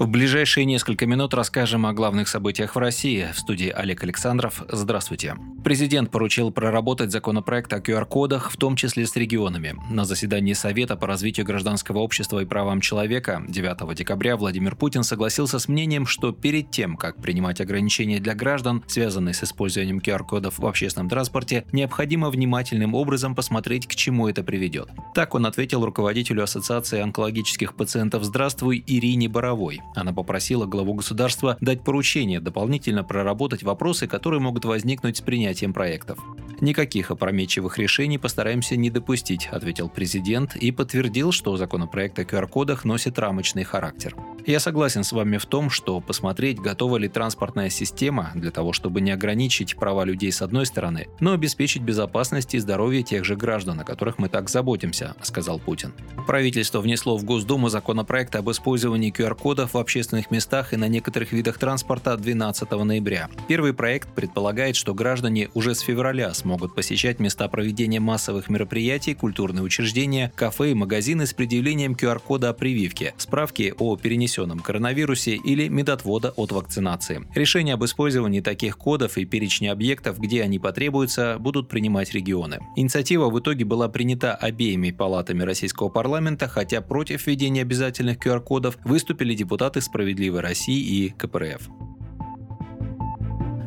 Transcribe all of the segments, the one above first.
В ближайшие несколько минут расскажем о главных событиях в России. В студии Олег Александров. Здравствуйте. Президент поручил проработать законопроект о QR-кодах, в том числе с регионами. На заседании Совета по развитию гражданского общества и правам человека 9 декабря Владимир Путин согласился с мнением, что перед тем, как принимать ограничения для граждан, связанные с использованием QR-кодов в общественном транспорте, необходимо внимательным образом посмотреть, к чему это приведет. Так он ответил руководителю Ассоциации онкологических пациентов «Здравствуй» Ирине Боровой. Она попросила главу государства дать поручение дополнительно проработать вопросы, которые могут возникнуть с принятием проектов. Никаких опрометчивых решений постараемся не допустить, ответил президент и подтвердил, что законопроект о QR-кодах носит рамочный характер. Я согласен с вами в том, что посмотреть, готова ли транспортная система для того, чтобы не ограничить права людей с одной стороны, но обеспечить безопасность и здоровье тех же граждан, о которых мы так заботимся, сказал Путин. Правительство внесло в Госдуму законопроект об использовании QR-кодов в общественных местах и на некоторых видах транспорта 12 ноября. Первый проект предполагает, что граждане уже с февраля смогут посещать места проведения массовых мероприятий, культурные учреждения, кафе и магазины с предъявлением QR-кода о прививке, справки о перенесенном коронавирусе или медотвода от вакцинации. Решение об использовании таких кодов и перечня объектов, где они потребуются, будут принимать регионы. Инициатива в итоге была принята обеими палатами российского парламента, хотя против введения обязательных QR-кодов выступили депутаты «Справедливой России» и КПРФ.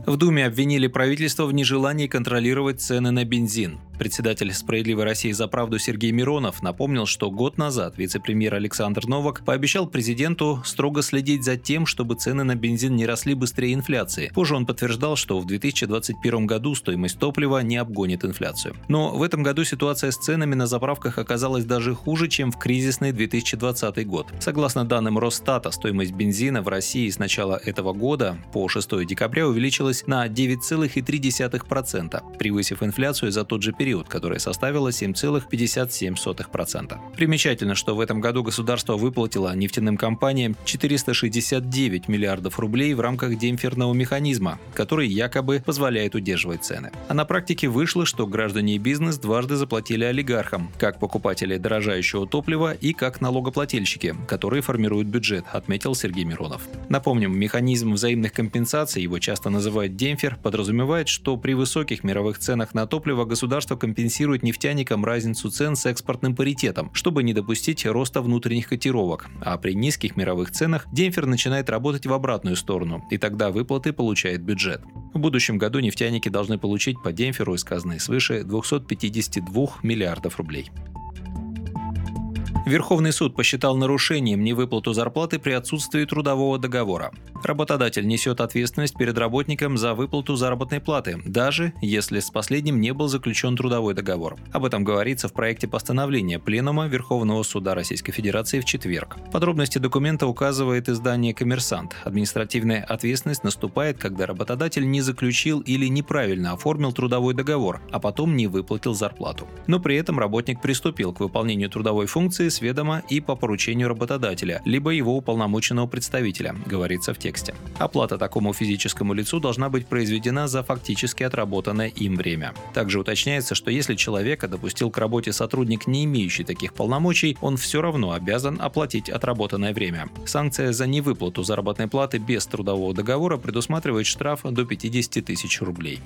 В Думе обвинили правительство в нежелании контролировать цены на бензин. Председатель «Справедливой России за правду» Сергей Миронов напомнил, что год назад вице-премьер Александр Новак пообещал президенту строго следить за тем, чтобы цены на бензин не росли быстрее инфляции. Позже он подтверждал, что в 2021 году стоимость топлива не обгонит инфляцию. Но в этом году ситуация с ценами на заправках оказалась даже хуже, чем в кризисный 2020 год. Согласно данным Росстата, стоимость бензина в России с начала этого года по 6 декабря увеличилась на 9,3%, превысив инфляцию за тот же период, которая составила 7,57%. Примечательно, что в этом году государство выплатило нефтяным компаниям 469 миллиардов рублей в рамках демпферного механизма, который якобы позволяет удерживать цены. А на практике вышло, что граждане и бизнес дважды заплатили олигархам, как покупатели дорожающего топлива и как налогоплательщики, которые формируют бюджет, отметил Сергей Миронов. Напомним, механизм взаимных компенсаций, его часто называют демпфер, подразумевает, что при высоких мировых ценах на топливо государство компенсирует нефтяникам разницу цен с экспортным паритетом, чтобы не допустить роста внутренних котировок. А при низких мировых ценах демпфер начинает работать в обратную сторону, и тогда выплаты получает бюджет. В будущем году нефтяники должны получить по демпферу из свыше 252 миллиардов рублей. Верховный суд посчитал нарушением невыплату зарплаты при отсутствии трудового договора. Работодатель несет ответственность перед работником за выплату заработной платы, даже если с последним не был заключен трудовой договор. Об этом говорится в проекте постановления Пленума Верховного суда Российской Федерации в четверг. Подробности документа указывает издание «Коммерсант». Административная ответственность наступает, когда работодатель не заключил или неправильно оформил трудовой договор, а потом не выплатил зарплату. Но при этом работник приступил к выполнению трудовой функции с ведома и по поручению работодателя, либо его уполномоченного представителя, говорится в тексте. Оплата такому физическому лицу должна быть произведена за фактически отработанное им время. Также уточняется, что если человека допустил к работе сотрудник, не имеющий таких полномочий, он все равно обязан оплатить отработанное время. Санкция за невыплату заработной платы без трудового договора предусматривает штраф до 50 тысяч рублей.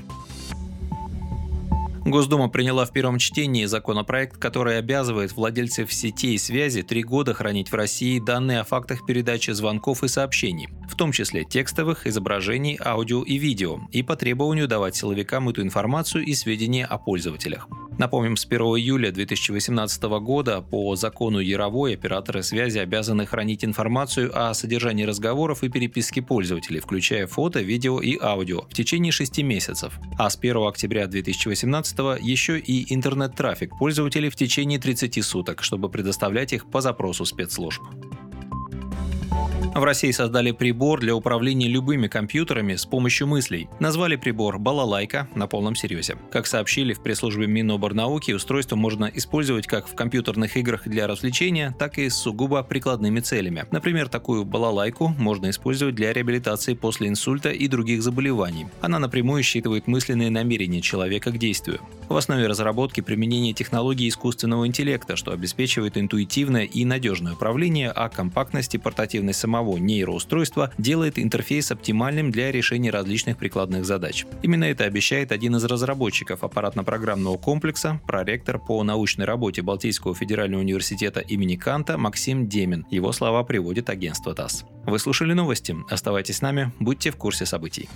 Госдума приняла в первом чтении законопроект, который обязывает владельцев сетей связи три года хранить в России данные о фактах передачи звонков и сообщений, в том числе текстовых, изображений, аудио и видео, и по требованию давать силовикам эту информацию и сведения о пользователях. Напомним, с 1 июля 2018 года по закону Яровой операторы связи обязаны хранить информацию о содержании разговоров и переписки пользователей, включая фото, видео и аудио, в течение 6 месяцев. А с 1 октября 2018 еще и интернет-трафик пользователей в течение 30 суток, чтобы предоставлять их по запросу спецслужб. В России создали прибор для управления любыми компьютерами с помощью мыслей. Назвали прибор «Балалайка» на полном серьезе. Как сообщили в пресс-службе Миноборнауки, устройство можно использовать как в компьютерных играх для развлечения, так и с сугубо прикладными целями. Например, такую балалайку можно использовать для реабилитации после инсульта и других заболеваний. Она напрямую считывает мысленные намерения человека к действию. В основе разработки применение технологий искусственного интеллекта, что обеспечивает интуитивное и надежное управление, а компактность и портативность самого самого нейроустройства делает интерфейс оптимальным для решения различных прикладных задач. Именно это обещает один из разработчиков аппаратно-программного комплекса, проректор по научной работе Балтийского федерального университета имени Канта Максим Демин. Его слова приводит агентство ТАСС. Вы слушали новости. Оставайтесь с нами, будьте в курсе событий.